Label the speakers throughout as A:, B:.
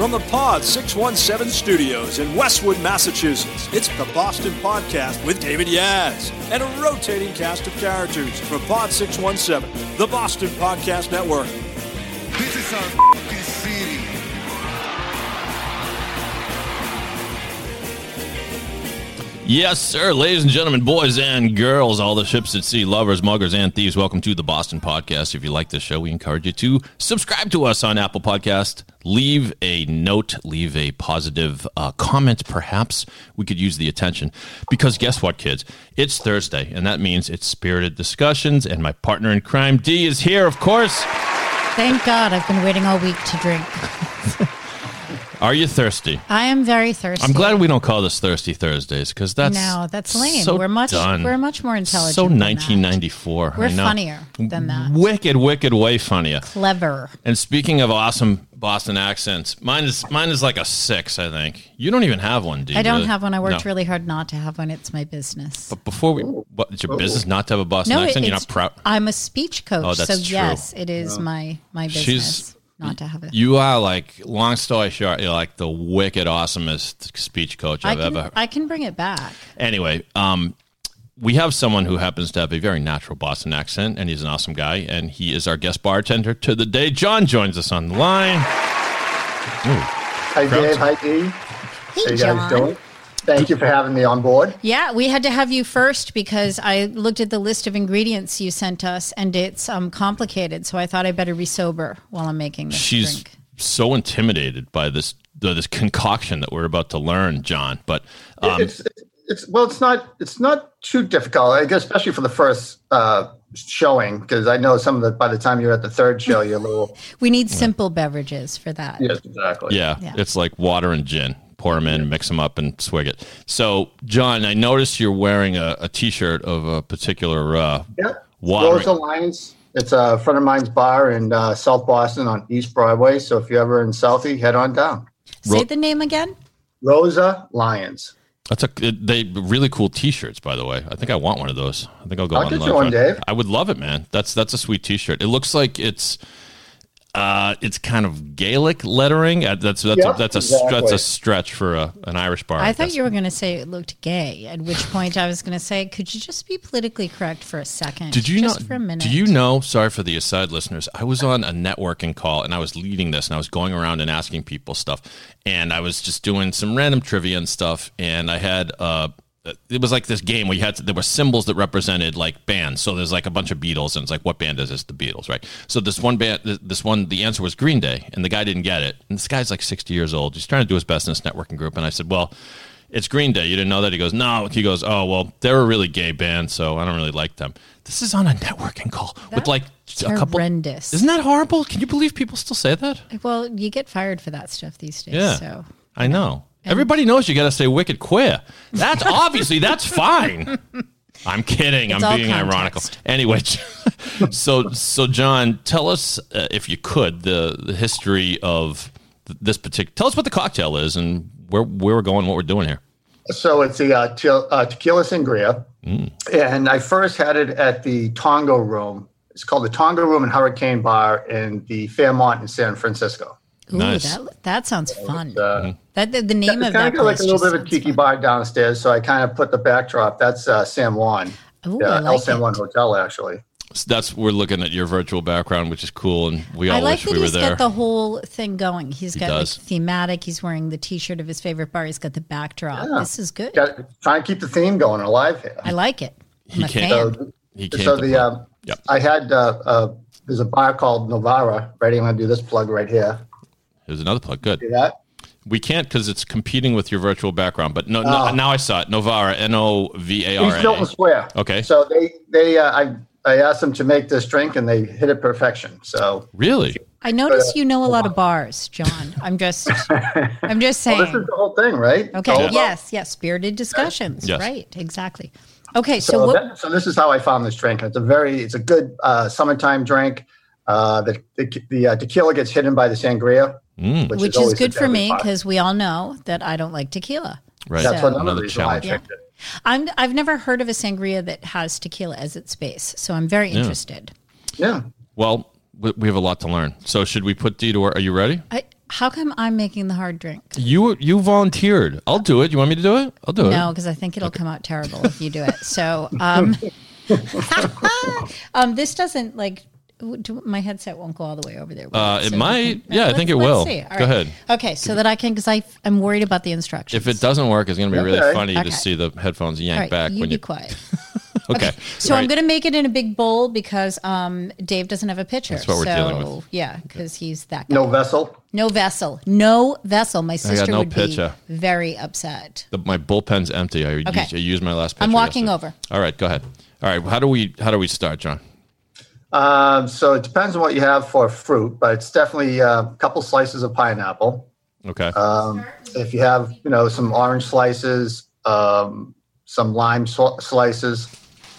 A: From the Pod 617 studios in Westwood, Massachusetts, it's the Boston Podcast with David Yas and a rotating cast of characters from Pod 617, the Boston Podcast Network.
B: This is our
C: Yes, sir. Ladies and gentlemen, boys and girls, all the ships at sea, lovers, muggers, and thieves, welcome to the Boston Podcast. If you like this show, we encourage you to subscribe to us on Apple Podcast. Leave a note, leave a positive uh, comment, perhaps. We could use the attention. Because guess what, kids? It's Thursday, and that means it's spirited discussions, and my partner in crime, Dee, is here, of course.
D: Thank God I've been waiting all week to drink.
C: Are you thirsty?
D: I am very thirsty.
C: I'm glad we don't call this Thirsty Thursdays because that's
D: No, that's lame.
C: So
D: we're much
C: done.
D: we're much more intelligent.
C: So
D: than that.
C: 1994.
D: We're
C: I know.
D: funnier than that.
C: Wicked, wicked, way funnier.
D: Clever.
C: And speaking of awesome Boston accents, mine is mine is like a six, I think. You don't even have one, do you?
D: I don't have one. I worked
C: No.
D: really hard not to have one. It's my business.
C: But before we, what, it's your business not to have a Boston
D: No,
C: accent. You're not proud.
D: I'm a speech coach,
C: Oh, that's
D: so
C: true.
D: yes, it is my my business
C: She's-
D: not to have it.
C: You are like, long story short, you're like the wicked, awesomest speech coach
D: I
C: I've
D: can
C: ever.
D: I can bring it back.
C: Anyway, um, we have someone who happens to have a very natural Boston accent, and he's an awesome guy, and he is our guest bartender to the day. John joins us on the line. Ooh.
E: Hi,
C: Proud
E: Dave. Hi, Dee.
D: Hey,
E: How you guys
D: John.
E: doing? Thank you for having me on board.
D: Yeah, we had to have you first because I looked at the list of ingredients you sent us, and it's um, complicated. So I thought I better be sober while I'm making this
C: she's
D: drink.
C: so intimidated by this the, this concoction that we're about to learn, John. But um,
E: it's, it's it's well, it's not it's not too difficult. I guess especially for the first uh, showing, because I know some of the by the time you're at the third show, you're a little
D: We need simple beverages for that.
E: yes, exactly.
C: yeah,
D: Yeah.
C: it's like water and gin. Pour them in, mix them up, and swig it. So, John, I noticed you're wearing a, a T-shirt of a particular uh,
E: Yeah.
C: water.
E: Roza Lyons. It's a friend of mine's bar in uh, South Boston on East Broadway. So if you're ever in Southie, head on down.
D: Say
C: Ro-
D: the name again.
E: Roza Lyons.
C: That's a it- they really cool T-shirts, by the way. I think I want one of those. I think I'll go
E: I'll
C: online.
E: get you one. Dave.
C: I would love it, man. That's that's a sweet T-shirt. It looks like it's uh it's kind of Gaelic lettering. Uh, That's that's
E: Yep,
C: a, that's a
E: exactly.
C: that's a stretch for a, an Irish bar.
D: I thought
C: guess.
D: you were going to say it looked gay. At which point I was going to say, could you just be politically correct for a second?
C: Did you
D: just
C: know?
D: for a minute?
C: Do you know? Sorry for the aside, listeners. I was on a networking call and I was leading this and I was going around and asking people stuff, and I was just doing some random trivia and stuff, and I had uh. Uh, it was like this game where you had to, there were symbols that represented like bands. So there's like a bunch of Beatles, and it's like, what band is this? The Beatles, right? So this one band, this one, the answer was Green Day, and the guy didn't get it. And this guy's like 60 years old. He's trying to do his best in this networking group, and I said, well, it's Green Day. You didn't know that? He goes, no. He goes, oh, well, they're a really gay band, so I don't really like them. This is on a networking call with like a couple.
D: horrendous.
C: Isn't that horrible? Can you believe people still say that?
D: Well, you get fired for that stuff these days.
C: Yeah.
D: So
C: I know. Everybody knows you got to say wicked queer. That's obviously that's fine. I'm kidding.
D: It's
C: I'm
D: all
C: being ironical. Anyway, so so John, tell us uh, if you could the the history of this particular. Tell us what the cocktail is and where where we're going, what we're doing here.
E: So it's the uh, te- uh, tequila sangria, and I first had it at the Tonga Room. It's called the Tonga Room and Hurricane Bar in the Fairmont in San Francisco.
D: Ooh,
C: Nice.
D: that that sounds fun.
E: Uh,
D: that the, the name
E: it's
D: of
E: kind
D: that
E: of got like a little bit of a tiki bar downstairs, so I kind of put the backdrop. That's uh, San Juan,
D: Ooh,
E: uh,
D: I
E: El
D: like
E: San Juan
D: it.
E: Hotel, actually.
C: So that's we're looking at your virtual background, which is cool, and we all
D: I like
C: wish
D: that
C: we were
D: he's
C: there.
D: got the whole thing going. He's got like thematic. He's wearing the T-shirt of his favorite bar. He's got the backdrop.
E: Yeah.
D: This is good.
E: Got try and keep the theme going alive here.
D: I like it. I'm a
C: can't-
D: fan.
E: So,
C: he came
E: so the
C: play.
E: um,
C: Yep.
E: I had uh, uh, there's a bar called Novara. Ready? I'm going to do this plug right here.
C: Here's another plug. Good.
E: See that?
C: We can't because it's competing with your virtual background. But no,
E: Oh.
C: no now I saw it. Novara, N O V A R
E: East Milton
C: A.
E: Square.
C: Okay.
E: So they they uh, I I asked them to make this drink, and they hit it perfection. So
C: Really?
D: I notice you know a lot of bars, John. I'm just, I'm just saying.
E: this is the whole thing, right?
D: Okay.
E: all about-
D: Yes. Yes. Spirited discussions.
C: Yes.
D: Right. Exactly. Okay. So,
E: So,
D: what?
E: that, so this is how I found this drink. It's a very, it's a good uh, summertime drink. Uh, the the, the uh, tequila gets hidden by the sangria,
C: Mm,
D: which is
E: always a
D: good for me because we all know that I don't like tequila.
C: right.
E: That's
D: So-
E: another,
C: Another
E: reason why I
C: challenge.
E: picked it.
D: I'm, I've never heard of a sangria that has tequila as its base, so I'm very interested.
E: Yeah.
C: Well, we we have a lot to learn. So should we put Dee to work? Are you ready?
D: I, how come I'm making the hard drink?
C: You you volunteered. I'll do it. You want me to do it? I'll do it.
D: No, because I think it'll come out terrible if you do it. So, um, um, this doesn't like. Do, my headset won't go all the way over there.
C: Uh, it
D: So
C: might.
D: can-
C: Yeah, I
D: let's-
C: think it
D: let's
C: will.
D: see. All
C: Go
D: right.
C: ahead.
D: Okay, so that I can, because I'm worried about the instructions.
C: If it doesn't work, it's going to be really
E: Okay.
C: funny
D: Okay.
C: to see the headphones yank
D: all right,
C: back
D: you
C: when
D: be
C: you.
D: quiet.
C: Okay.
D: So
C: All
D: I'm going to make it in a big bowl because um, Dave doesn't have a pitcher.
C: That's what we're
D: so,
C: dealing with.
D: Yeah, because he's that guy.
E: No vessel.
D: No vessel. No vessel. My sister
C: no
D: would
C: pitcher.
D: be very upset.
C: The, my bullpen's empty. I,
D: Okay.
C: used, I used my last. pitcher.
D: I'm walking
C: yesterday.
D: over.
C: All right, go ahead. All right, how do we how do we start, John?
E: Um, so it depends on what you have for fruit, but it's definitely uh, a couple slices of pineapple.
C: Okay.
E: Um, if you have, you know, some orange slices, um, some lime sl- slices.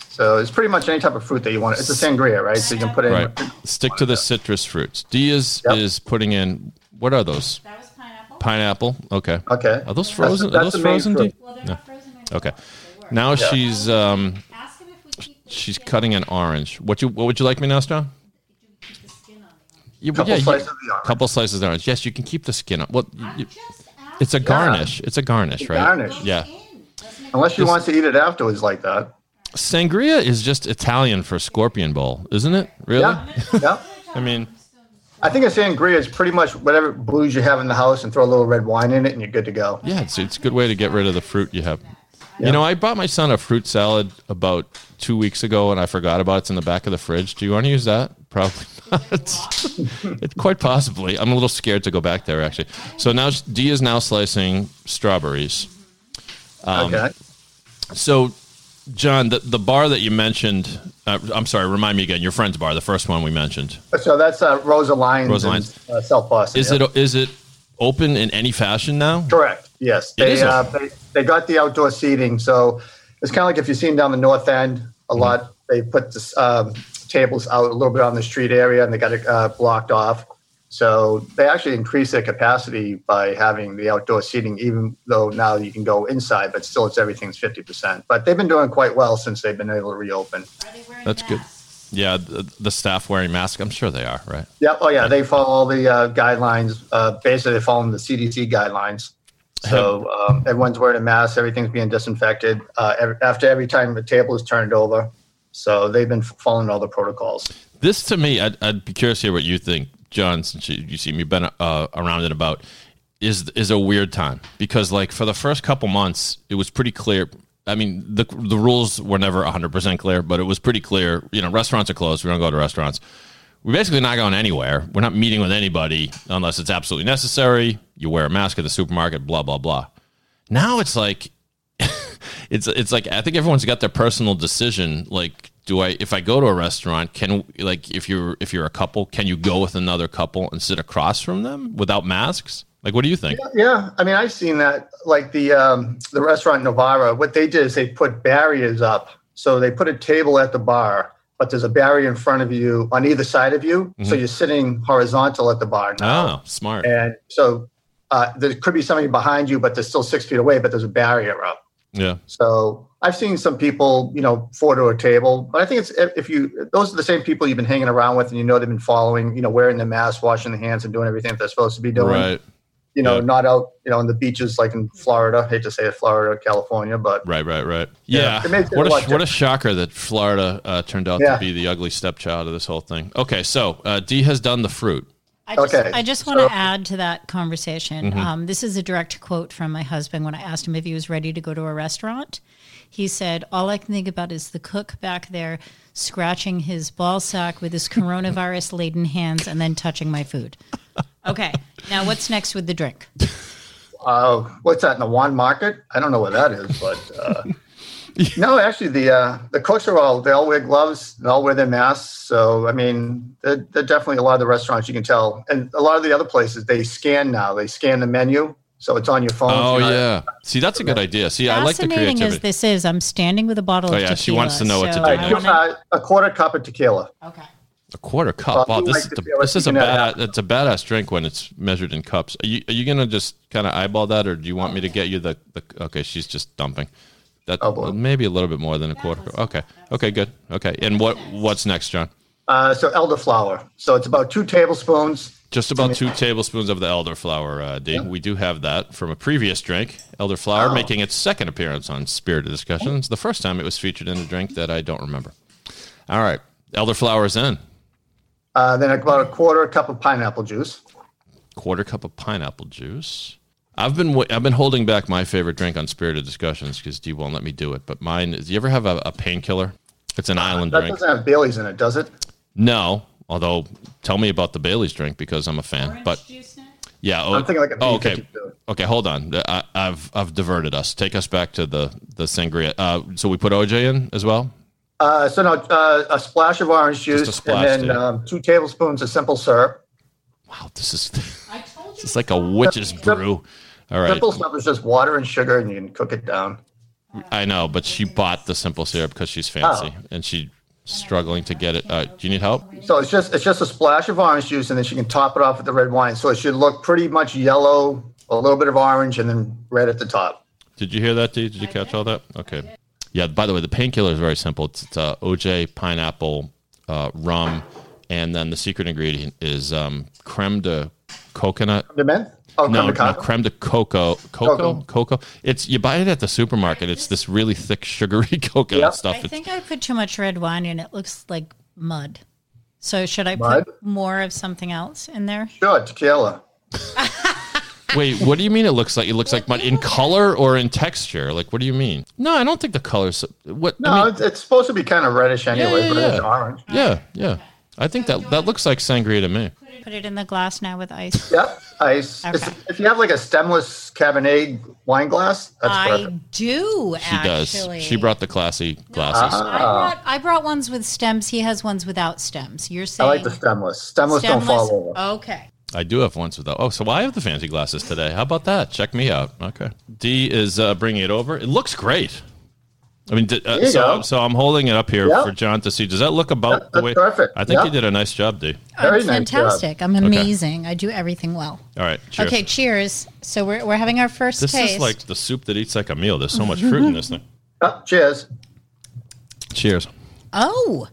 E: So it's pretty much any type of fruit that you want. It's a sangria, right? So you can put in.
C: right. Stick to the citrus fruits. Dee is
E: Yep.
C: is putting in. What are those?
D: That was pineapple.
C: Pineapple. Okay.
E: Okay.
C: Are those
E: That's-
C: frozen? are those frozen? Dee?
D: Well, they're
C: No.
D: not frozen.
C: Okay. Now she's um
D: Ask him if we keep the
C: she's cutting an orange. What you what would you like me now, John?
D: keep the skin on the
C: You,
E: Couple
C: yeah, you-
E: slices of the orange.
C: couple slices of orange. Yes, you can keep the skin on. Well, you- it's a garnish. It's a garnish, right?
E: garnish.
C: Yeah.
E: Unless you want to eat it afterwards like that.
C: Sangria is just Italian for scorpion bowl, isn't it? Really?
E: Yeah. yeah.
C: I mean,
E: I think a sangria is pretty much whatever booze you have in the house and throw a little red wine in it and you're good to go.
C: yeah, it's it's a good way to get rid of the fruit you have. You know, I bought my son a fruit salad about two weeks ago, and I forgot about it. It's in the back of the fridge. Do you want to use that? Probably not. it, quite possibly. I'm a little scared to go back there, actually. So now Dee is now slicing strawberries. Um,
E: okay.
C: So, John, the, the bar that you mentioned, uh, I'm sorry, remind me again, your friend's bar, the first one we mentioned.
E: So that's uh, Roza Lyons, Roza
C: Lyons.
E: uh, South Boston.
C: Is
E: yeah.
C: it is it open in any fashion now?
E: Correct. Yes. They, uh, they they got the outdoor seating, so it's kind of like if you've seen down the north end a
C: Mm-hmm.
E: lot. They put the um, tables out a little bit on the street area, and they got it uh, blocked off. So they actually increased their capacity by having the outdoor seating, even though now you can go inside, but still it's everything's fifty percent. But they've been doing quite well since they've been able to reopen.
C: That's good. Yeah, the, the staff wearing masks. I'm sure they are, right?
E: Yeah. Oh, yeah. They follow all the uh, guidelines. Uh, basically, they're following the CDC guidelines. So um, everyone's wearing a mask. Everything's being disinfected uh, every, after every time the table is turned over. So they've been following all the protocols.
C: This to me, I'd, I'd be curious to hear what you think, John, since you, you seem you've been uh, around and about. Is is a weird time because like for the first couple months, it was pretty clear. I mean, the the rules were never 100 percent clear, but it was pretty clear. You know, restaurants are closed. We don't go to restaurants. We're basically not going anywhere. We're not meeting with anybody unless it's absolutely necessary. You wear a mask at the supermarket. Blah blah blah. Now it's like it's it's like I think everyone's got their personal decision. Like, do I if I go to a restaurant, can like if you're if you're a couple, can you go with another couple and sit across from them without masks? Like, what do you think?
E: Yeah, I mean, I've seen that. Like the um, the restaurant Novara, what they did is they put barriers up. So they put a table at the bar, but there's a barrier in front of you on either side of you. So you're sitting horizontal at the bar now.
C: Oh, smart.
E: And so uh, there could be somebody behind you, but they're still six feet away, but there's a barrier up.
C: Yeah,
E: So I've seen some people, you know, four to a table, but I think it's if if you those are the same people you've been hanging around with, and you know they've been following, you know, wearing the mask, washing the hands, and doing everything that they're supposed to be doing.
C: right,
E: You know,
C: Yeah.
E: not out, you know, on the beaches like in Florida. hate to say it, Florida, California, but
C: right, right, right.
E: Yeah,
C: Yeah,
E: it makes it
C: what
E: a
C: a what a shocker that Florida uh, turned out to be the ugly stepchild of this whole thing. Okay, so uh, Dee has done the fruit.
D: I just,
E: Okay,
D: I just want
E: so-
D: to add to that conversation.
C: Mm-hmm.
D: Um, this is a direct quote from my husband when I asked him if he was ready to go to a restaurant. He said, All I can think about is the cook back there scratching his ball sack with his coronavirus laden hands and then touching my food. Okay, now what's next with the drink?
E: uh, what's that in the Juan Market? I don't know what that is, but uh, No, actually, the uh, the cooks are all they all wear gloves, they all wear their masks. So I mean, they're, they're definitely a lot of the restaurants you can tell, and a lot of the other places they scan now. They scan the menu, so it's on your phone.
C: Oh
E: You're not-
C: yeah. See, that's a good idea. See, I like the
D: Fascinating
C: creativity.
D: as this is, I'm standing with a bottle
C: Oh,
D: of
C: yeah,
D: tequila.
C: she wants to know what to do
D: I
C: next.
D: Wanna-
E: uh, a quarter cup of tequila.
D: okay.
C: A quarter cup.
E: Well,
C: Wow, this
E: like
C: is the, this is a bad. It's a badass drink when it's measured in cups. Are you are you gonna just kind of eyeball that, or do you want me to get you the, the? Okay, she's just dumping. That
E: Oh, boy.
C: maybe a little bit more than a quarter. Okay, okay, good. Okay, and what what's next, John?
E: Uh, so elderflower. So it's about two tablespoons.
C: Just about two tablespoons of the elderflower, uh, Dee. We do have that from a previous drink. Elderflower
E: Oh.
C: making its second appearance on Spirited Discussions. The first time it was featured in a drink that I don't remember. All right, elderflower's in.
E: Uh, then about a quarter cup of pineapple juice.
C: quarter cup of pineapple juice. I've been I've been holding back my favorite drink on Spirited Discussions because Dee won't let me do it. But mine. Do you ever have a, a painkiller? It's an island
E: That
C: drink.
E: That doesn't have Bailey's in it, does it?
C: No, although tell me about the Bailey's drink because I'm a fan. but yeah, oh,
E: I'm thinking like a
C: oh, okay, okay, hold on. I, I've I've diverted us. Take us back to the the sangria. Uh, so we put OJ in as well.
E: Uh, so no, uh, a splash of orange juice,
C: splash,
E: and then um, two tablespoons of simple syrup.
C: Wow, this is this is like a witch's brew. All right,
E: Simple syrup is just water and sugar, and you can cook it down.
C: I know, but she bought the simple syrup because she's fancy
E: Oh.
C: and she struggling to get it. Uh, do you need help?
E: So it's just it's just a splash of orange juice, and then she can top it off with the red wine. So it should look pretty much yellow, a little bit of orange, and then red at the top.
C: Did you hear that, Dee? Did you catch all that? Okay. Yeah. By the way, the painkiller is very simple. It's, it's uh, OJ, pineapple, uh, rum, and then the secret ingredient is um, creme de coconut.
E: The men? Oh,
C: No,
E: creme de
C: no,
E: coco?
C: creme de cocoa, cocoa,
E: Cocoa.
C: cocoa. It's you buy it at the supermarket. It's this really thick, sugary coconut
E: Yep.
C: stuff.
D: I
C: It's-
D: think I put too much red wine and it looks like mud. So should I
E: Mud?
D: put more of something else in there?
E: Sure, tequila.
C: Wait, what do you mean? It looks like it looks like mud in color or in texture? Like, what do you mean? No, I don't think the colors. What?
E: No,
C: I mean,
E: it's, it's supposed to be kind of reddish anyway,
C: yeah,
E: but
C: yeah.
E: it's orange.
C: yeah, yeah. I think that that looks like sangria to me.
D: Put it in the glass now with ice.
E: Yep, ice.
D: Okay.
E: if you have like a stemless Cabernet wine glass, that's
D: I
E: perfect.
D: do
C: She
D: actually.
C: does. She brought the classy glasses.
D: I brought, I brought ones with stems. He has ones without stems. You're
E: I
D: saying
E: like the stemless. Stemless, don't
D: stemless?
E: fall over.
D: Okay.
C: I do have ones without. Oh, so I have the fancy glasses today. How about that? Check me out. Okay. Dee is uh, bringing it over. It looks great. I mean, d- uh, so
E: go.
C: so I'm holding it up here
E: Yep.
C: for John to see. Does that look about
E: That-
C: the way?
E: perfect.
C: I think
E: Yep.
C: you did a nice job, Dee.
E: Very
D: I'm
E: nice job.
D: fantastic. I'm amazing. I do everything well.
C: All right. Cheers.
D: Okay, cheers. So we're, we're having our first
C: This
D: taste.
C: is like the soup that eats like a meal. There's so much fruit in this thing.
E: Oh, cheers.
C: Cheers.
D: oh.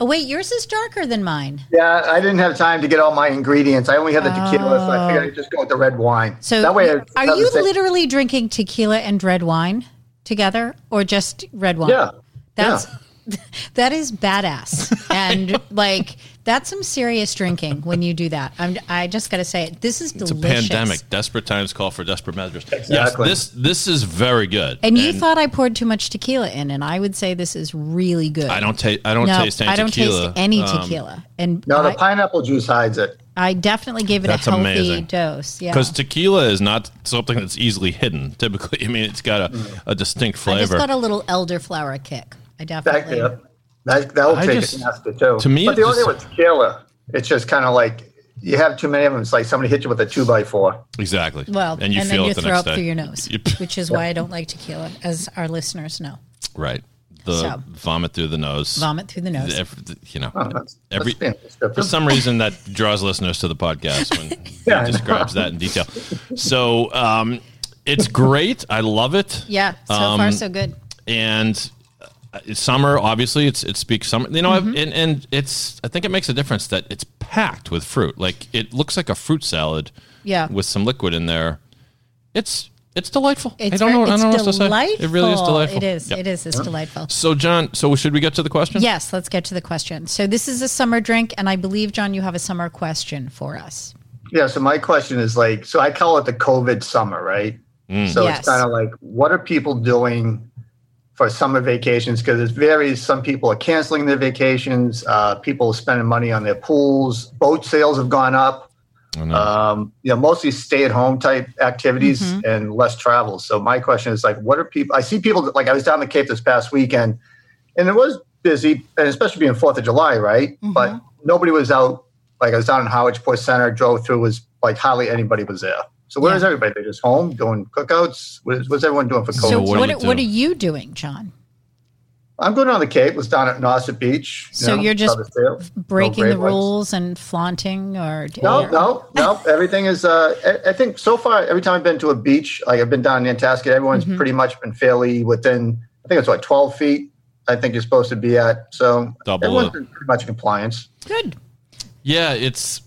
D: Oh, wait, yours is darker than mine.
E: Yeah, I didn't have time to get all my ingredients. I only had the tequila, so I figured I'd just go with the red wine.
D: So
E: that way,
D: are you literally drinking tequila and red wine together or just red wine?
E: Yeah.
D: That's that is badass. and like that's some serious drinking when you do that. I'm I just got to say it. This is delicious.
C: It's a pandemic. Desperate times call for desperate measures.
E: Exactly.
C: Yes, this this is very good.
D: And you thought I poured too much tequila in, and I would say this is really good.
C: I don't taste. I don't
D: no,
C: taste any
D: I don't
C: tequila.
D: taste any
C: Um,
D: tequila, and
E: No, the
D: I,
E: pineapple juice hides it.
D: I definitely gave it
C: That's
D: a healthy
C: amazing.
D: dose. Yeah,
C: Because tequila is not something that's easily hidden. Typically, I mean, it's got a, mm. a distinct
D: I just
C: flavor.
D: got a little elderflower kick. I
E: Back
D: definitely.
E: there. That, that'll
C: I
E: take
C: just-
E: it nasty too.
C: to me,
E: but the only thing with tequila, it's just kind of like you have too many of them. It's like somebody hit you with a two by four.
C: exactly.
D: Well,
C: and you
D: then
C: feel
D: you
C: it the
D: throw
C: next
D: up
C: day.
D: through your nose, which is why I don't like tequila, as our listeners know.
C: right. The
D: So.
C: vomit through the nose.
D: Vomit through the nose.
C: Every- you know,
E: Oh, that's,
C: every
E: that's
C: for some reason that draws listeners to the podcast when
E: Yeah, I
C: he describes that in detail. So um, it's great. I love it.
D: Yeah, so
C: Um,
D: far so good.
C: and uh, summer obviously it's it speaks summer you know
D: Mm-hmm.
C: And, and it's i think it makes a difference that it's packed with fruit like it looks like a fruit salad
D: Yeah.
C: with some liquid in there it's it's delightful
D: It's
C: i don't
D: very-
C: know i
D: it's
C: don't know what to say
D: delightful.
C: it really is delightful
D: It is.
C: Yep.
D: It is. It's delightful.
C: so john so should we get to the question
D: Yes, let's get to the question. So this is a summer drink, and I believe John, you have a summer question for us.
E: Yeah. So my question is like, so I call it the COVID summer, right? So
D: Yes.
E: it's kind of like, what are people doing for summer vacations? Because it varies. Some people are canceling their vacations. Uh, people are spending money on their pools. Boat sales have gone up. Um, you know, mostly stay-at-home type activities and less travel. So my question is like, what are people? I see people that, like I was down the Cape this past weekend, and it was busy, and especially being Fourth of July, right? But nobody was out. Like I was down in Harwich Port Center, drove through, was like hardly anybody was there. So where is
D: Yeah.
E: everybody? They're just home doing cookouts. What is, what's everyone doing for COVID?
D: So
C: what
D: what,
C: are
D: what, are you doing, John?
E: I'm going on the Cape. Was down at Nauset Beach. you
D: So
E: know,
D: you're just
E: saw the sail-
D: Breaking
E: no
D: the rules and flaunting, or
E: No,
D: or-
E: no, no. Everything is. Uh, I, I think so far, every time I've been to a beach, like I've been down in Nantasket, everyone's
D: Mm-hmm.
E: pretty much been fairly within. I think it's what 12 feet. I think you're supposed to be at. So
C: Double
E: everyone's
C: it.
E: been pretty much compliance.
D: Good.
C: Yeah, it's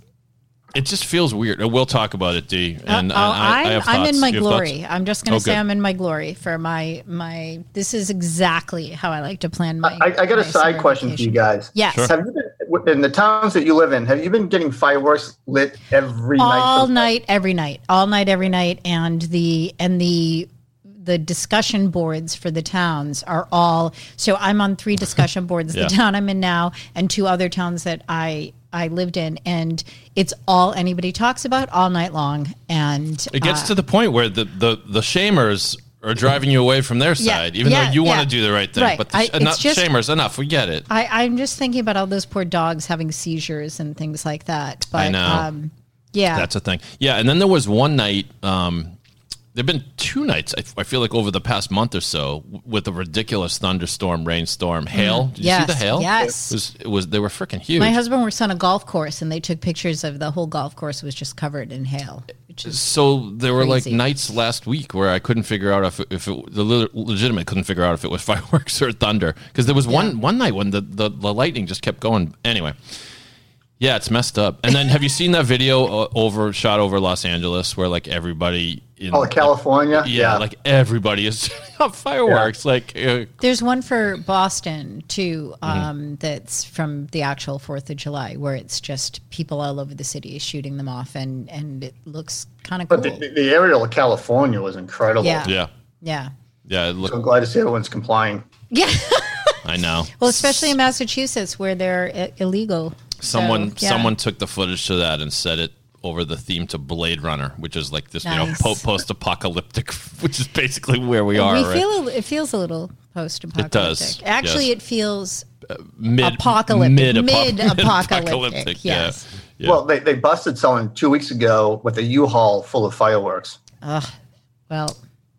C: it just feels weird. Uh, We'll talk about it, Dee. And,
D: Uh,
C: and
D: oh,
C: I, I
D: I'm,
C: have
D: I'm in my glory.
C: thoughts?
D: I'm just going
C: Oh,
D: to say
C: good.
D: I'm in my glory for my my. This is exactly how I like to plan my.
E: I, I got
D: my
E: a side question for you guys.
D: Yes.
C: Sure.
E: Have you been in the towns that you live in? Have you been getting fireworks lit every night?
D: all
E: for-
D: night every night all night every night and the and the the discussion boards for the towns are all so i'm on three discussion boards
C: Yeah.
D: the town i'm in now and two other towns that i i lived in and it's all anybody talks about all night long and
C: It gets
D: uh,
C: to the point where the, the, the shamers are driving you away from their
D: Yeah,
C: side, even
D: yeah,
C: though you want
D: yeah.
C: to do the right thing.
D: Right.
C: But the,
D: I-
C: enough,
D: just-
C: shamers, enough. We get it.
D: I, i'm just thinking about all those poor dogs having seizures and things like that but
C: I know.
D: um yeah
C: That's a thing. Yeah, and then there was one night. Um, there've been two nights. I, I feel like over the past month or so, with a ridiculous thunderstorm, rainstorm, mm, hail. Did you
D: Yes,
C: see the hail?
D: yes.
C: It was, it was. They were freaking huge.
D: my husband works on a golf course and they took pictures of the whole golf course was just covered in hail
C: So there were like nights last week where I couldn't figure out if if it, the le- legitimate couldn't figure out if it was fireworks or thunder because there was one one night when the, the the lightning just kept going. Anyway, yeah, it's messed up. And then have you seen that video uh, over shot over Los Angeles where like everybody in
E: Oh, California.
C: yeah, like everybody is on fireworks like uh,
D: There's one for Boston too.
C: Mm-hmm.
D: Um, That's from the actual Fourth of July, where it's just people all over the city shooting them off, and and it looks kind of cool.
E: But the, the aerial of California was incredible.
D: Yeah.
C: yeah
D: yeah,
C: yeah. It
E: I'm glad to see everyone's complying.
D: yeah.
C: I know.
D: well, especially in Massachusetts, where they're illegal.
C: Someone
D: So, yeah.
C: someone took the footage to that and set it over the theme to Blade Runner, which is like this, you know, po- post-apocalyptic, which is basically where we are.
D: we
C: right?
D: feel it feels a little post-apocalyptic.
C: It does,
D: Actually,
C: yes.
D: it feels uh,
C: mid
D: apocalyptic.
C: mid-apo-
D: Mid-apocalyptic, yes.
C: Yeah.
E: Well, they, they busted someone two weeks ago with a U-Haul full of fireworks.
D: well.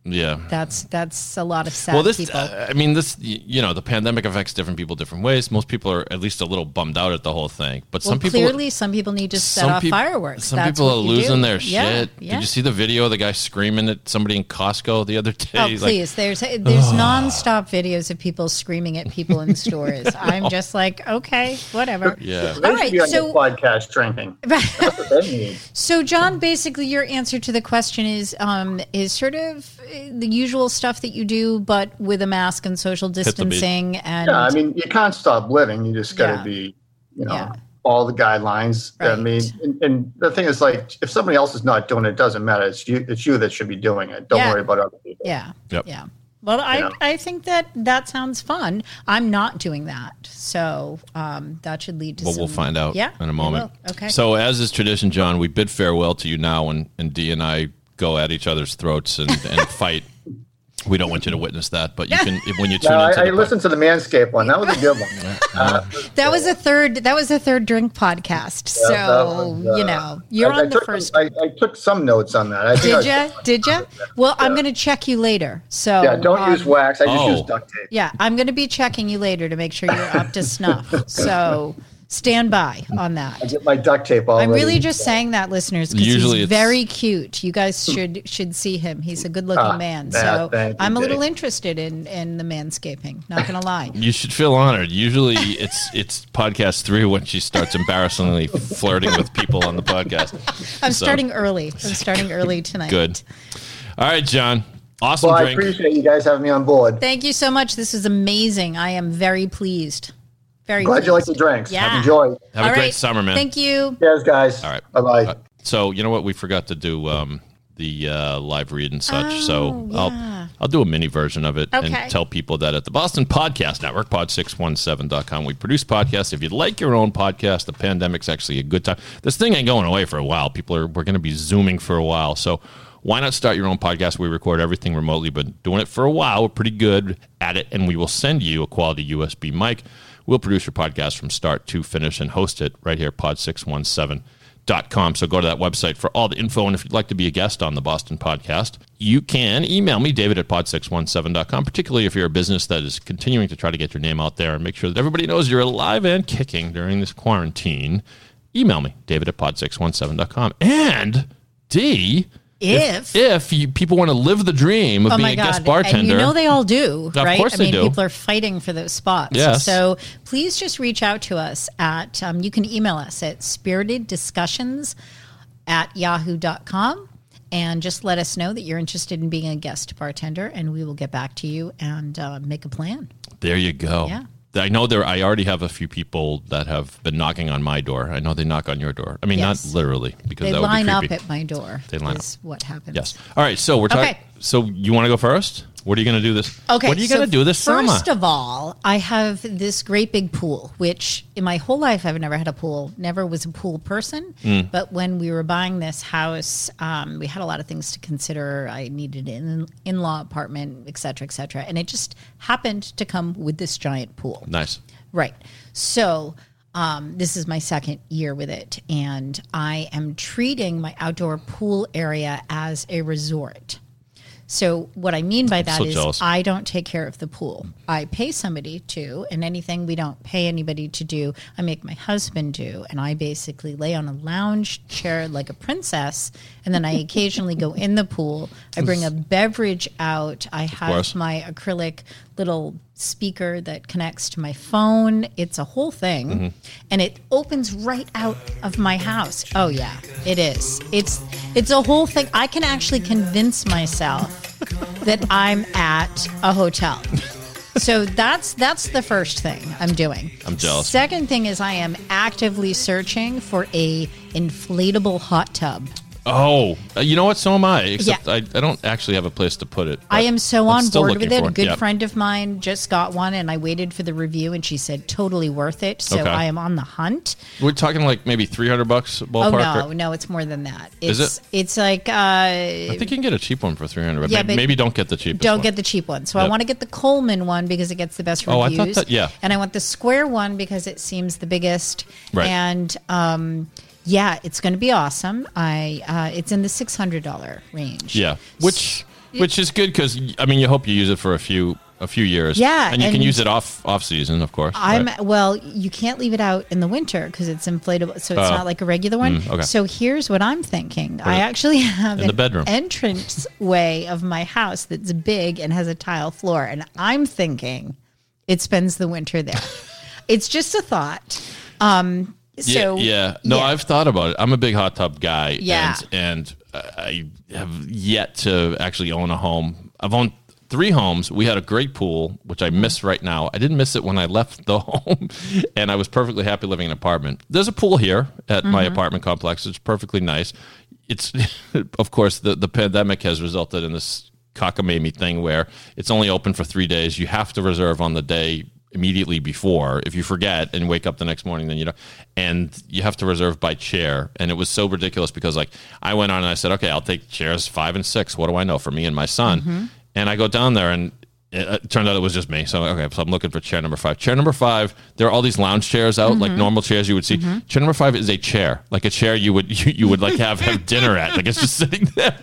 C: Yeah.
D: That's that's a lot of sad
C: Well, this,
D: people.
C: uh, I mean, this, you know, the pandemic affects different people different ways. Most people are at least a little bummed out at the whole thing, but
D: well,
C: some people
D: clearly, some people need to set off
C: peop-
D: fireworks.
C: Some
D: That's
C: people are losing
D: do.
C: their
D: Yeah,
C: shit.
D: yeah.
C: Did you see the video of the guy screaming at somebody in Costco the other day?
D: Oh,
C: He's like,
D: please! there's there's nonstop videos of people screaming at people in stores. I'm just like, okay, whatever.
C: Yeah.
E: They
D: All
E: should
D: right,
E: be on
D: so-
E: podcast drinking. That's what they need.
D: So, John, basically, your answer to the question is um, is sort of the usual stuff that you do, but with a mask and social distancing. And
E: Yeah, I mean, you can't stop living. You just got to
D: Yeah.
E: be, you know,
D: Yeah.
E: all the guidelines. I mean, and, and the thing is, like, if somebody else is not doing it, it doesn't matter. It's you. It's you that should be doing it. Don't
D: Yeah.
E: worry about other people.
D: yeah,
C: Yep.
D: yeah. Well, I,
E: Yeah.
D: I think that that sounds fun. I'm not doing that, so um, that should lead to.
C: Well,
D: some,
C: we'll find out
D: Yeah,
C: in a moment.
D: Okay.
C: So, as is tradition, John, we bid farewell to you now, and, and Dee and I go at each other's throats and, and fight. We don't want you to witness that, but you can if- when you tune
E: No,
C: into
E: I, I listened to the Manscaped one. That was a good one. Uh,
D: that was a third. That was a third drink podcast. so
E: was, uh,
D: you know, you're
E: I, I
D: on the first.
E: Some, I, I took some notes on that. I think
D: Did you? Did you? Well, I'm going to check you later. So
E: Yeah, don't
D: um,
E: use wax. I just
C: Oh.
E: use duct tape.
D: Yeah, I'm going to be checking you later to make sure you're up to snuff. So stand by on that.
E: I get my duct tape all
D: I'm
E: ready.
D: really just saying that, listeners, because
C: Usually
D: he's very cute. You guys should should see him. He's a good looking
E: Ah,
D: man.
E: yeah,
D: So
E: you,
D: I'm a little
E: Dave.
D: interested in in the manscaping. Not going to lie.
C: You should feel honored. Usually, it's it's podcast three when she starts embarrassingly flirting with people on the podcast.
D: I'm
C: So-
D: starting early. I'm starting early tonight.
C: Good. All right, John. Awesome
E: Well, I appreciate you guys having me on board.
D: Thank you so much. This is amazing. I am very pleased. Very
E: Glad you like the drinks.
D: Yeah.
E: Enjoy.
C: Have a
D: All
C: great
D: right.
C: summer, man.
D: Thank you.
E: Cheers, guys.
C: All right.
E: Bye bye.
C: Uh, so you know what? We forgot to do um, the uh, live read and such.
D: Oh,
C: so
D: yeah.
C: I'll I'll do a mini version of it
D: Okay.
C: and tell people that at the Boston Podcast Network, pod617.com, we produce podcasts. If you'd like your own podcast, the pandemic's actually a good time. This thing ain't going away for a while. People are, we're going to be Zooming for a while. So why not start your own podcast? We record everything remotely, but doing it for a while, we're pretty good at it, and we will send you a quality USB mic. We'll produce your podcast from start to finish and host it right here, pod617.com. So go to that website for all the info. And if you'd like to be a guest on the Boston podcast, you can email me, david at pod617.com, particularly if you're a business that is continuing to try to get your name out there and make sure that everybody knows you're alive and kicking during this quarantine. Email me, david at pod617.com. And Dee,
D: If,
C: if you, people want to live the dream of
D: oh
C: being a guest bartender,
D: and you know they all do, right?
C: Of course
D: I
C: they
D: mean,
C: do.
D: people are fighting for those spots.
C: Yes.
D: So please just reach out to us at. Um, you can email us at spirited at yahoo.com and just let us know that you're interested in being a guest bartender, and we will get back to you and uh, make a plan.
C: There you go.
D: Yeah.
C: I know there. I already have a few people that have been knocking on my door. I know they knock on your door. I mean,
D: Yes.
C: not literally because
D: They
C: that would
D: line
C: be
D: up at my door.
C: They line
D: is what happens.
C: yes. All right. So we're talking.
D: Okay.
C: So you want to go first? What are you going to do this?
D: Okay.
C: What are you
D: so
C: going to do this summer?
D: First of all, I have this great big pool, which in my whole life I've never had a pool. Never was a pool person.
C: Mm.
D: But when we were buying this house, um, we had a lot of things to consider. I needed an in-law apartment, et cetera, et cetera, and it just happened to come with this giant pool.
C: nice.
D: Right. So um, this is my second year with it, and I am treating my outdoor pool area as a resort. So what I mean by that
C: so
D: is
C: jealous.
D: I don't take care of the pool. I pay somebody to, and anything we don't pay anybody to do, I make my husband do, and I basically lay on a lounge chair like a princess, and then I occasionally go in the pool. I bring a beverage out. I have my acrylic little speaker that connects to my phone. It's a whole thing,
C: Mm-hmm.
D: and it opens right out of my house. Oh yeah, it is. It's it's a whole thing. I can actually convince myself that I'm at a hotel. So that's that's the first thing I'm doing.
C: I'm jealous.
D: Second thing is I am actively searching for a inflatable hot tub.
C: Oh, uh, you know what? So am I. Except
D: Yeah.
C: I, I don't actually have a place to put it.
D: I am so
C: I'm
D: on board with it. A good
C: Yeah.
D: friend of mine just got one, and I waited for the review, and she said totally worth it. So
C: Okay.
D: I am on the hunt.
C: We're talking like maybe three hundred bucks ballpark.
D: Oh no,
C: or-
D: no, it's more than that.
C: Is
D: It's,
C: it?
D: It's like uh,
C: I think you can get a cheap one for three hundred.
D: Yeah,
C: maybe,
D: but
C: maybe don't get the cheapest.
D: don't
C: one.
D: get the cheap one. So I want to get the Coleman one because it gets the best reviews.
C: Oh, I thought that- yeah.
D: And I want the square one because it seems the biggest.
C: Right.
D: And um, yeah, it's going to be awesome. I uh, it's in the six hundred dollar range.
C: Yeah, which which is good because I mean you hope you use it for a few a few years.
D: Yeah,
C: and you can use it off off season, of course.
D: I'm
C: right?
D: well. You can't leave it out in the winter because it's inflatable, so it's
C: Oh.
D: not like a regular one.
C: Mm, okay.
D: So here's what I'm thinking. I actually have
C: in the bedroom.
D: entrance way of my house that's big and has a tile floor, and I'm thinking it spends the winter there. it's just a thought. Um, so
C: yeah, yeah. No,
D: yeah.
C: I've thought about it. I'm a big hot tub guy.
D: Yeah.
C: And, and I have yet to actually own a home. I've owned three homes. We had a great pool, which I miss right now. I didn't miss it when I left the home, and I was perfectly happy living in an apartment. There's a pool here at my
D: Mm-hmm.
C: apartment complex. It's perfectly nice. It's, of course, the, the pandemic has resulted in this cockamamie thing where it's only open for three days. You have to reserve on the day immediately before. If you forget and wake up the next morning, then you know, and you have to reserve by chair. And it was so ridiculous because like I went on and I said, okay, I'll take chairs five and six. What do I know for me and my son? Mm-hmm. And I go down there and. It, it turned out it was just me. So okay, so I'm looking for chair number five. Chair number five. There are all these lounge chairs out, like mm-hmm. normal chairs you would see. Mm-hmm. Chair number five is a chair, like a chair you would you, you would like have have dinner at. Like it's just sitting there.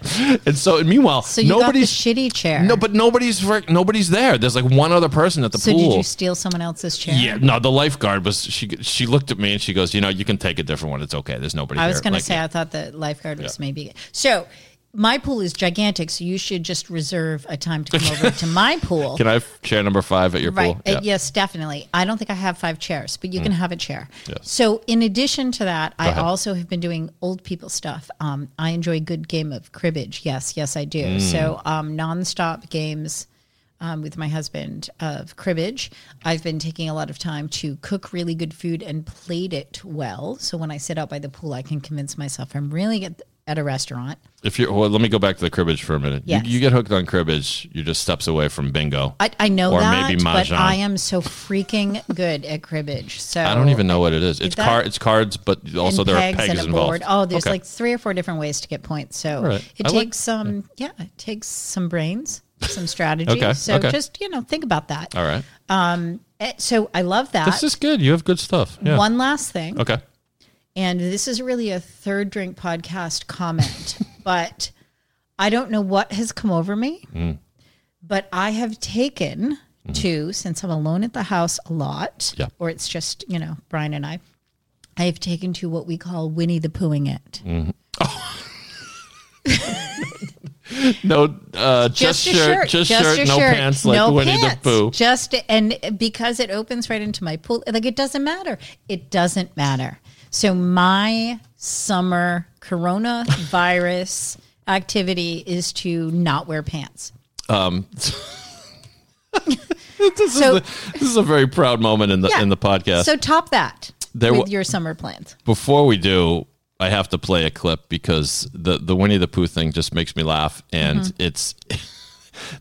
C: And so, and meanwhile,
D: so you
C: nobody's
D: shitty chair.
C: no, but nobody's nobody's there. There's like one other person at the
D: so
C: pool.
D: did you steal someone else's chair?
C: yeah, no, the lifeguard was she. She looked at me and she goes, "You know, you can take a different one. It's okay. There's nobody."
D: I was
C: here."
D: going to
C: Like,
D: say I thought the lifeguard was maybe so. My pool is gigantic, so you should just reserve a time to come over to my pool.
C: Can I have chair number five at your
D: Right.
C: pool?
D: Uh, yes, definitely. I don't think I have five chairs, but you can have a chair.
C: Mm. Yes.
D: So, in addition to that, I
C: ahead.
D: also have been doing old people stuff. Um, I enjoy a good game of cribbage. Yes, yes, I
C: Mm.
D: do. So, um, nonstop games. Um, with my husband of cribbage, I've been taking a lot of time to cook really good food and plate it well. So when I sit out by the pool, I can convince myself I'm really get at a restaurant.
C: If you're, well, let me go back to the cribbage for a minute.
D: Yes.
C: You, you get hooked on cribbage, you're just steps away from bingo.
D: I, I know
C: Or
D: that,
C: maybe
D: but I am so freaking good at cribbage. So
C: I don't even know what it is. It's
D: that-
C: car, it's cards, but also there are
D: pegs
C: pegs
D: and a
C: involved.
D: board. Oh, there's
C: Okay.
D: like three or four different ways to get points. So
C: right.
D: it
C: I like-
D: takes some, yeah. it takes some brains, some strategy.
C: Okay,
D: So
C: okay.
D: just you know, think about that.
C: all right.
D: Eh, So I love that.
C: This is good. You have good stuff. Yeah.
D: One last thing,
C: Okay.
D: And this is really a third drink podcast comment, but I don't know what has come over me,
C: Mm.
D: but I have taken to since I'm alone at the house a lot,
C: Mm-hmm. Yeah.
D: or it's just you know Brian and I. I have taken to what we call Winnie the Poohing it.
C: No, uh, just,
D: a
C: shirt, just, shirt, no
D: shirt,
C: pants, like
D: no
C: Winnie
D: pants.
C: the Pooh.
D: Just and because it opens right into my pool, like it doesn't matter. It doesn't matter. So my summer coronavirus activity is to not wear pants.
C: Um,
D: so
C: this is a very proud moment in the
D: yeah.
C: in the podcast.
D: So top that
C: There
D: with your summer plans.
C: Before we do, I have to play a clip because the the Winnie the Pooh thing just makes me laugh, and
D: Mm-hmm.
C: it's.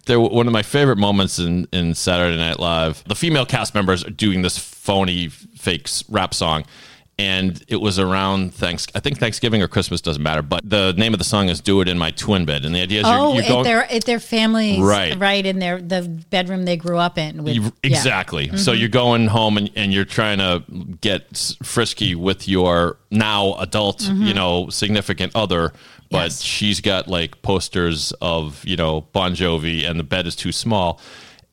C: They're one of my favorite moments in, in Saturday Night Live. The female cast members are doing this phony fake rap song, and it was around thanks I think Thanksgiving or Christmas doesn't matter, but the name of the song is "Do It in My Twin Bed," and the idea is
D: Oh,
C: you're, you're
D: at
C: going
D: their at their families,
C: Right.
D: right in their the bedroom they grew up in. With,
C: You-
D: yeah. Mm-hmm.
C: exactly. So you're going home and, and you're trying to get frisky with your now adult, you know, significant other, but
D: Mm-hmm. Yes.
C: she's got like posters of, you know, Bon Jovi and the bed is too small.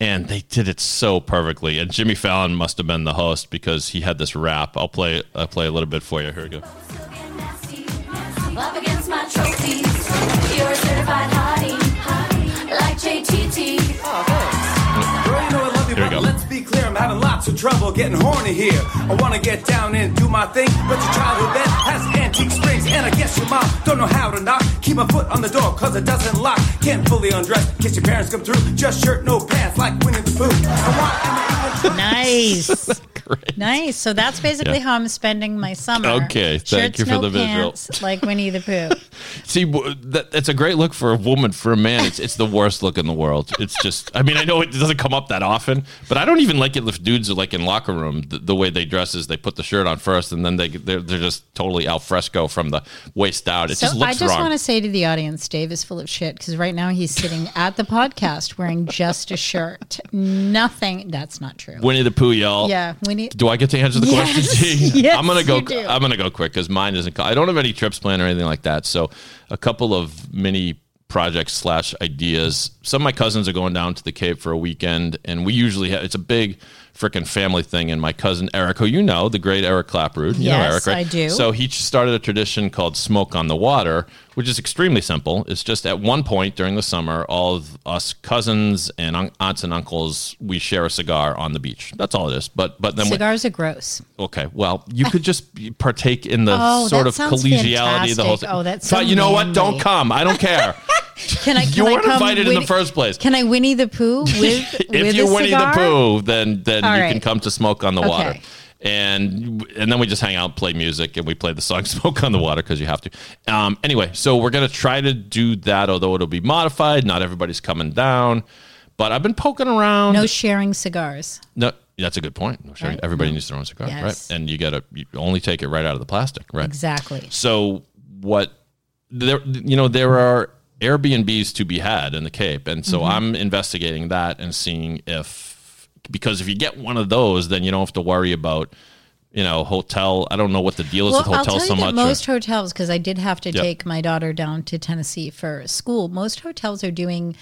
C: And they did it so perfectly. And Jimmy Fallon must have been the host because he had this rap. I'll play I'll play a little bit for you. Here we go.
F: Up against my trophies. You're a certified hottie, like JTT.
B: Oh, Girl, you know I love you,
C: Here we go.
B: I'm having lots of trouble getting horny here. I wanna get down and do my thing, but your childhood bed has antique springs, and I guess your mom don't know how to knock. Keep my foot on the door, cause it doesn't lock. Can't fully undress, in your parents come through. Just shirt, no pants, like Winnie the Pooh. I
D: Nice. So that's basically
C: Yeah.
D: how I'm spending my summer.
C: Okay, thank you for
D: no
C: the visual.
D: like Winnie the Pooh.
C: See, that, that's a great look for a woman. For a man, it's it's the worst look in the world. It's just, I mean, I know it doesn't come up that often, but I don't even like it if dudes are like in locker room. The, the way they dress is they put the shirt on first, and then they they're, they're just totally al fresco from the waist down. It
D: So
C: just looks
D: I just
C: wrong.
D: want to say to the audience, Dave is full of shit because right now he's sitting at the podcast wearing just a shirt. Nothing. That's not true.
C: Winnie the Pooh, y'all.
D: yeah, Winnie.
C: Do I get to answer the
D: Yes.
C: question?
D: Yes,
C: I'm gonna go. I'm gonna go quick because mine isn't. I don't have any trips planned or anything like that. So, a couple of mini projects slash ideas. Some of my cousins are going down to the Cape for a weekend, and we usually have. It's a big freaking family thing. And my cousin Eric, who you know, the great Eric Clapperud, you know
D: Yes,
C: Eric, right?
D: I do.
C: So he started a tradition called Smoke on the Water, which is extremely simple. It's just at one point during the summer, all of us cousins and un- aunts and uncles we share a cigar on the beach. That's all it is. But but then we-
D: Cigars are gross.
C: Okay, well, you could just partake in the
D: Oh,
C: sort of collegiality of the whole thing.
D: Oh, that's so
C: But you know what? Don't come. I don't care.
D: Can I? Can
C: you weren't invited in the first place.
D: Can I Winnie the Pooh with
C: if
D: with
C: you're
D: a
C: Winnie
D: cigar?
C: the Pooh, then then
D: All
C: you
D: right.
C: can come to Smoke on the Water. And and then we just hang out, play music, and we play the song "Smoke on the Water" because you have to. Um, anyway, so we're gonna try to do that, although it'll be modified. Not everybody's coming down, but I've been poking around.
D: No sharing cigars.
C: No, that's a good point. No, sure.
D: Right.
C: Everybody needs their own cigar,
D: Yes.
C: right? And you gotta you only take it right out of the plastic, right?
D: Exactly.
C: So what there you know there are Airbnbs to be had in the Cape, and so
D: Mm-hmm.
C: I'm investigating that and seeing if because if you get one of those, then you don't have to worry about you know hotel. I don't know what the deal is
D: Well,
C: with hotels so much.
D: that
C: or-
D: most hotels, because I did have to
C: Yep.
D: take my daughter down to Tennessee for school. Most hotels are doing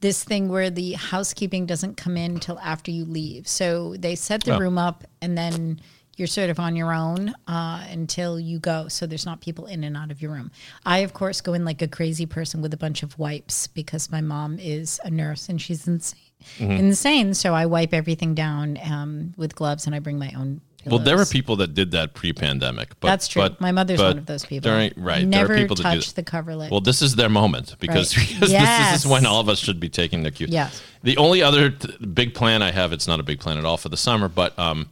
D: this thing where the housekeeping doesn't come in until after you leave. So they set the
C: Oh.
D: room up, and then you're sort of on your own uh, until you go. So there's not people in and out of your room. I, of course, go in like a crazy person with a bunch of wipes because my mom is a nurse and she's insane.
C: Mm-hmm.
D: Insane. So I wipe everything down um, with gloves, and I bring my own.
C: well, there were people that did that pre-pandemic. But,
D: That's true.
C: but-
D: My mother's
C: but
D: one of those people.
C: during- right.
D: Never
C: there are people that do
D: touched
C: that.
D: the coverlet.
C: Well, this is their moment because,
D: Right.
C: because this
D: Yes.
C: is when all of us should be taking the cue.
D: Yes.
C: The only other t- big plan I have, it's not a big plan at all for the summer, but um,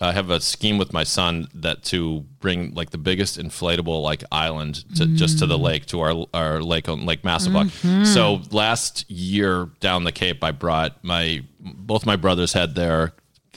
C: I have a scheme with my son that to bring like the biggest inflatable like island to, just to the lake to our our lake on Lake Massapoag. So last year down the Cape, I brought my both my brothers had their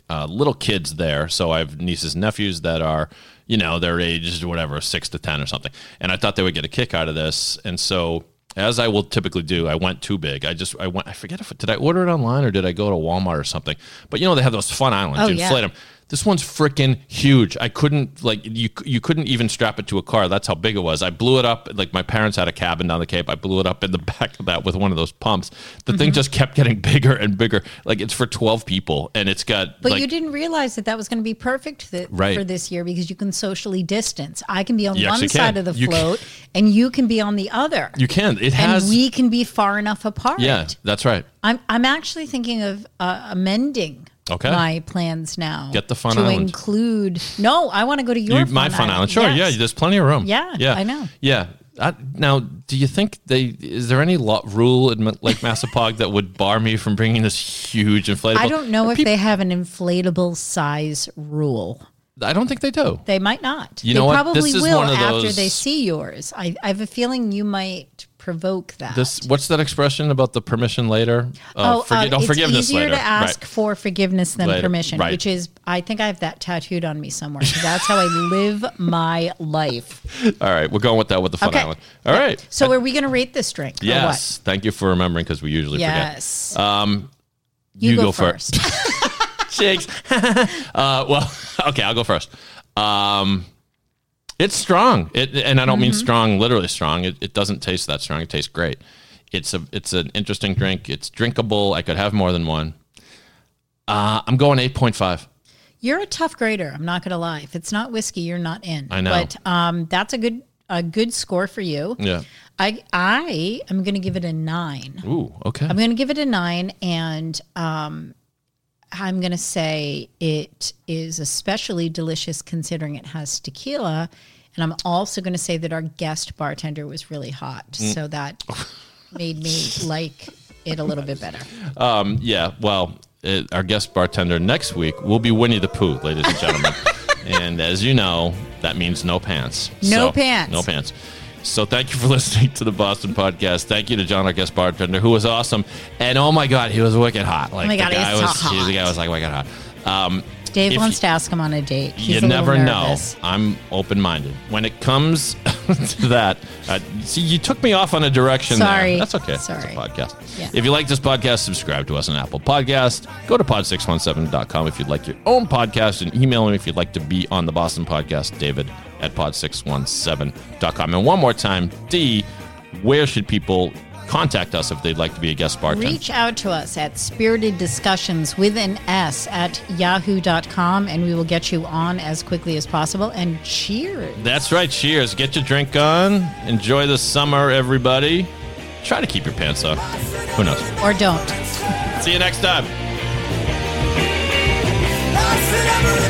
C: uh, little kids there. So I have nieces and nephews that are, you know, their ages whatever, six to ten or something. And I thought they would get a kick out of this. And so as I will typically do, I went too big. I just I went. I forget if did I order it online or did I go to Walmart or something. But you know they have those fun islands.
D: Oh,
C: you
D: yeah.
C: inflate them. This one's freaking huge. I couldn't like you. You couldn't even strap it to a car. That's how big it was. I blew it up. Like my parents had a cabin down the Cape. I blew it up in the back of that with one of those pumps. The
D: Mm-hmm.
C: thing just kept getting bigger and bigger. Like it's for twelve people, and it's got.
D: But
C: like,
D: you didn't realize that that was going to be perfect
C: Right.
D: for this year because you can socially distance. I can be on
C: You
D: one side of the
C: You can-
D: float, and you can be on the other.
C: You can. It
D: and
C: has.
D: we can be far enough apart.
C: yeah, that's right.
D: I'm I'm actually thinking of uh, amending
C: Okay.
D: my plans now.
C: Get the fun
D: to
C: island.
D: include. No, I want to go to your
C: You-
D: fun
C: my fun island. Sure,
D: Yes.
C: yeah. There's plenty of room.
D: Yeah,
C: yeah,
D: I know.
C: Yeah. I, now, do you think they? Is there any law, rule in Lake Massapoag that would bar me from bringing this huge inflatable?
D: I don't know if they have an inflatable size rule.
C: I don't think they do.
D: They might not.
C: You
D: they
C: know what?
D: probably
C: This is
D: will
C: one of
D: after they see yours. I, I have a feeling you might provoke that.
C: This what's that expression about the permission later?
D: Oh,
C: forgi-
D: uh,
C: no,
D: it's easier
C: later.
D: to ask
C: Right.
D: for forgiveness than
C: Later,
D: permission,
C: right.
D: which is, I think I have that tattooed on me somewhere. That's how I live my life.
C: All right, we're going with that with the fun
D: Okay.
C: island. All right.
D: So, are we going to rate this drink? or
C: yes. Thank you for remembering because we usually
D: what?
C: forget.
D: Yes.
C: Um,
D: you,
C: you
D: go,
C: go
D: first.
C: Shakes. uh, well, okay, I'll go first. Um, it's strong. It, and I don't
D: Mm-hmm.
C: mean strong, literally strong. It, it doesn't taste that strong. It tastes great. It's a it's an interesting drink. It's drinkable. I could have more than one. Uh, I'm going eight point five.
D: You're a tough grader. I'm not going to lie. If it's not whiskey, you're not in.
C: I know.
D: But um, that's a good a good score for you.
C: Yeah.
D: I I am going to give it a nine.
C: Ooh. Okay.
D: I'm going to give it a nine, and um, I'm going to say it is especially delicious considering it has tequila. And I'm also going to say that our guest bartender was really hot,
C: Mm.
D: so that made me like it a little bit better.
C: Um, yeah, well, uh our guest bartender next week will be Winnie the Pooh, ladies and gentlemen. and as you know, that means no pants.
D: No
C: So,
D: pants.
C: No pants. So thank you for listening to the Boston podcast. Thank you to John, our guest bartender, who was awesome. And oh my God, he was wicked hot. Like
D: my
C: the
D: God,
C: guy
D: he's so
C: was, he- the guy
D: hot.
C: was like wicked hot. Um,
D: Dave
C: if
D: wants to ask him on a date. He's
C: you
D: a
C: never know. I'm open minded. When it comes to that, uh, see, you took me off on a direction
D: Sorry.
C: there. That's okay. It's
D: Sorry.
C: a podcast.
D: Yeah.
C: If you like this podcast, subscribe to us on Apple Podcast. Go to pod617.com if you'd like your own podcast and email me if you'd like to be on the Boston Podcast, David at pod617.com. And one more time, Dee, where should people contact us if they'd like to be a guest bartender?
D: Reach out to us at Spirited Discussions with an S at yahoo.com and we will get you on as quickly as possible. And cheers.
C: That's right. Cheers. Get your drink on. Enjoy the summer, everybody. Try to keep your pants on. Who knows?
D: Or don't.
C: See you next time.
B: I said every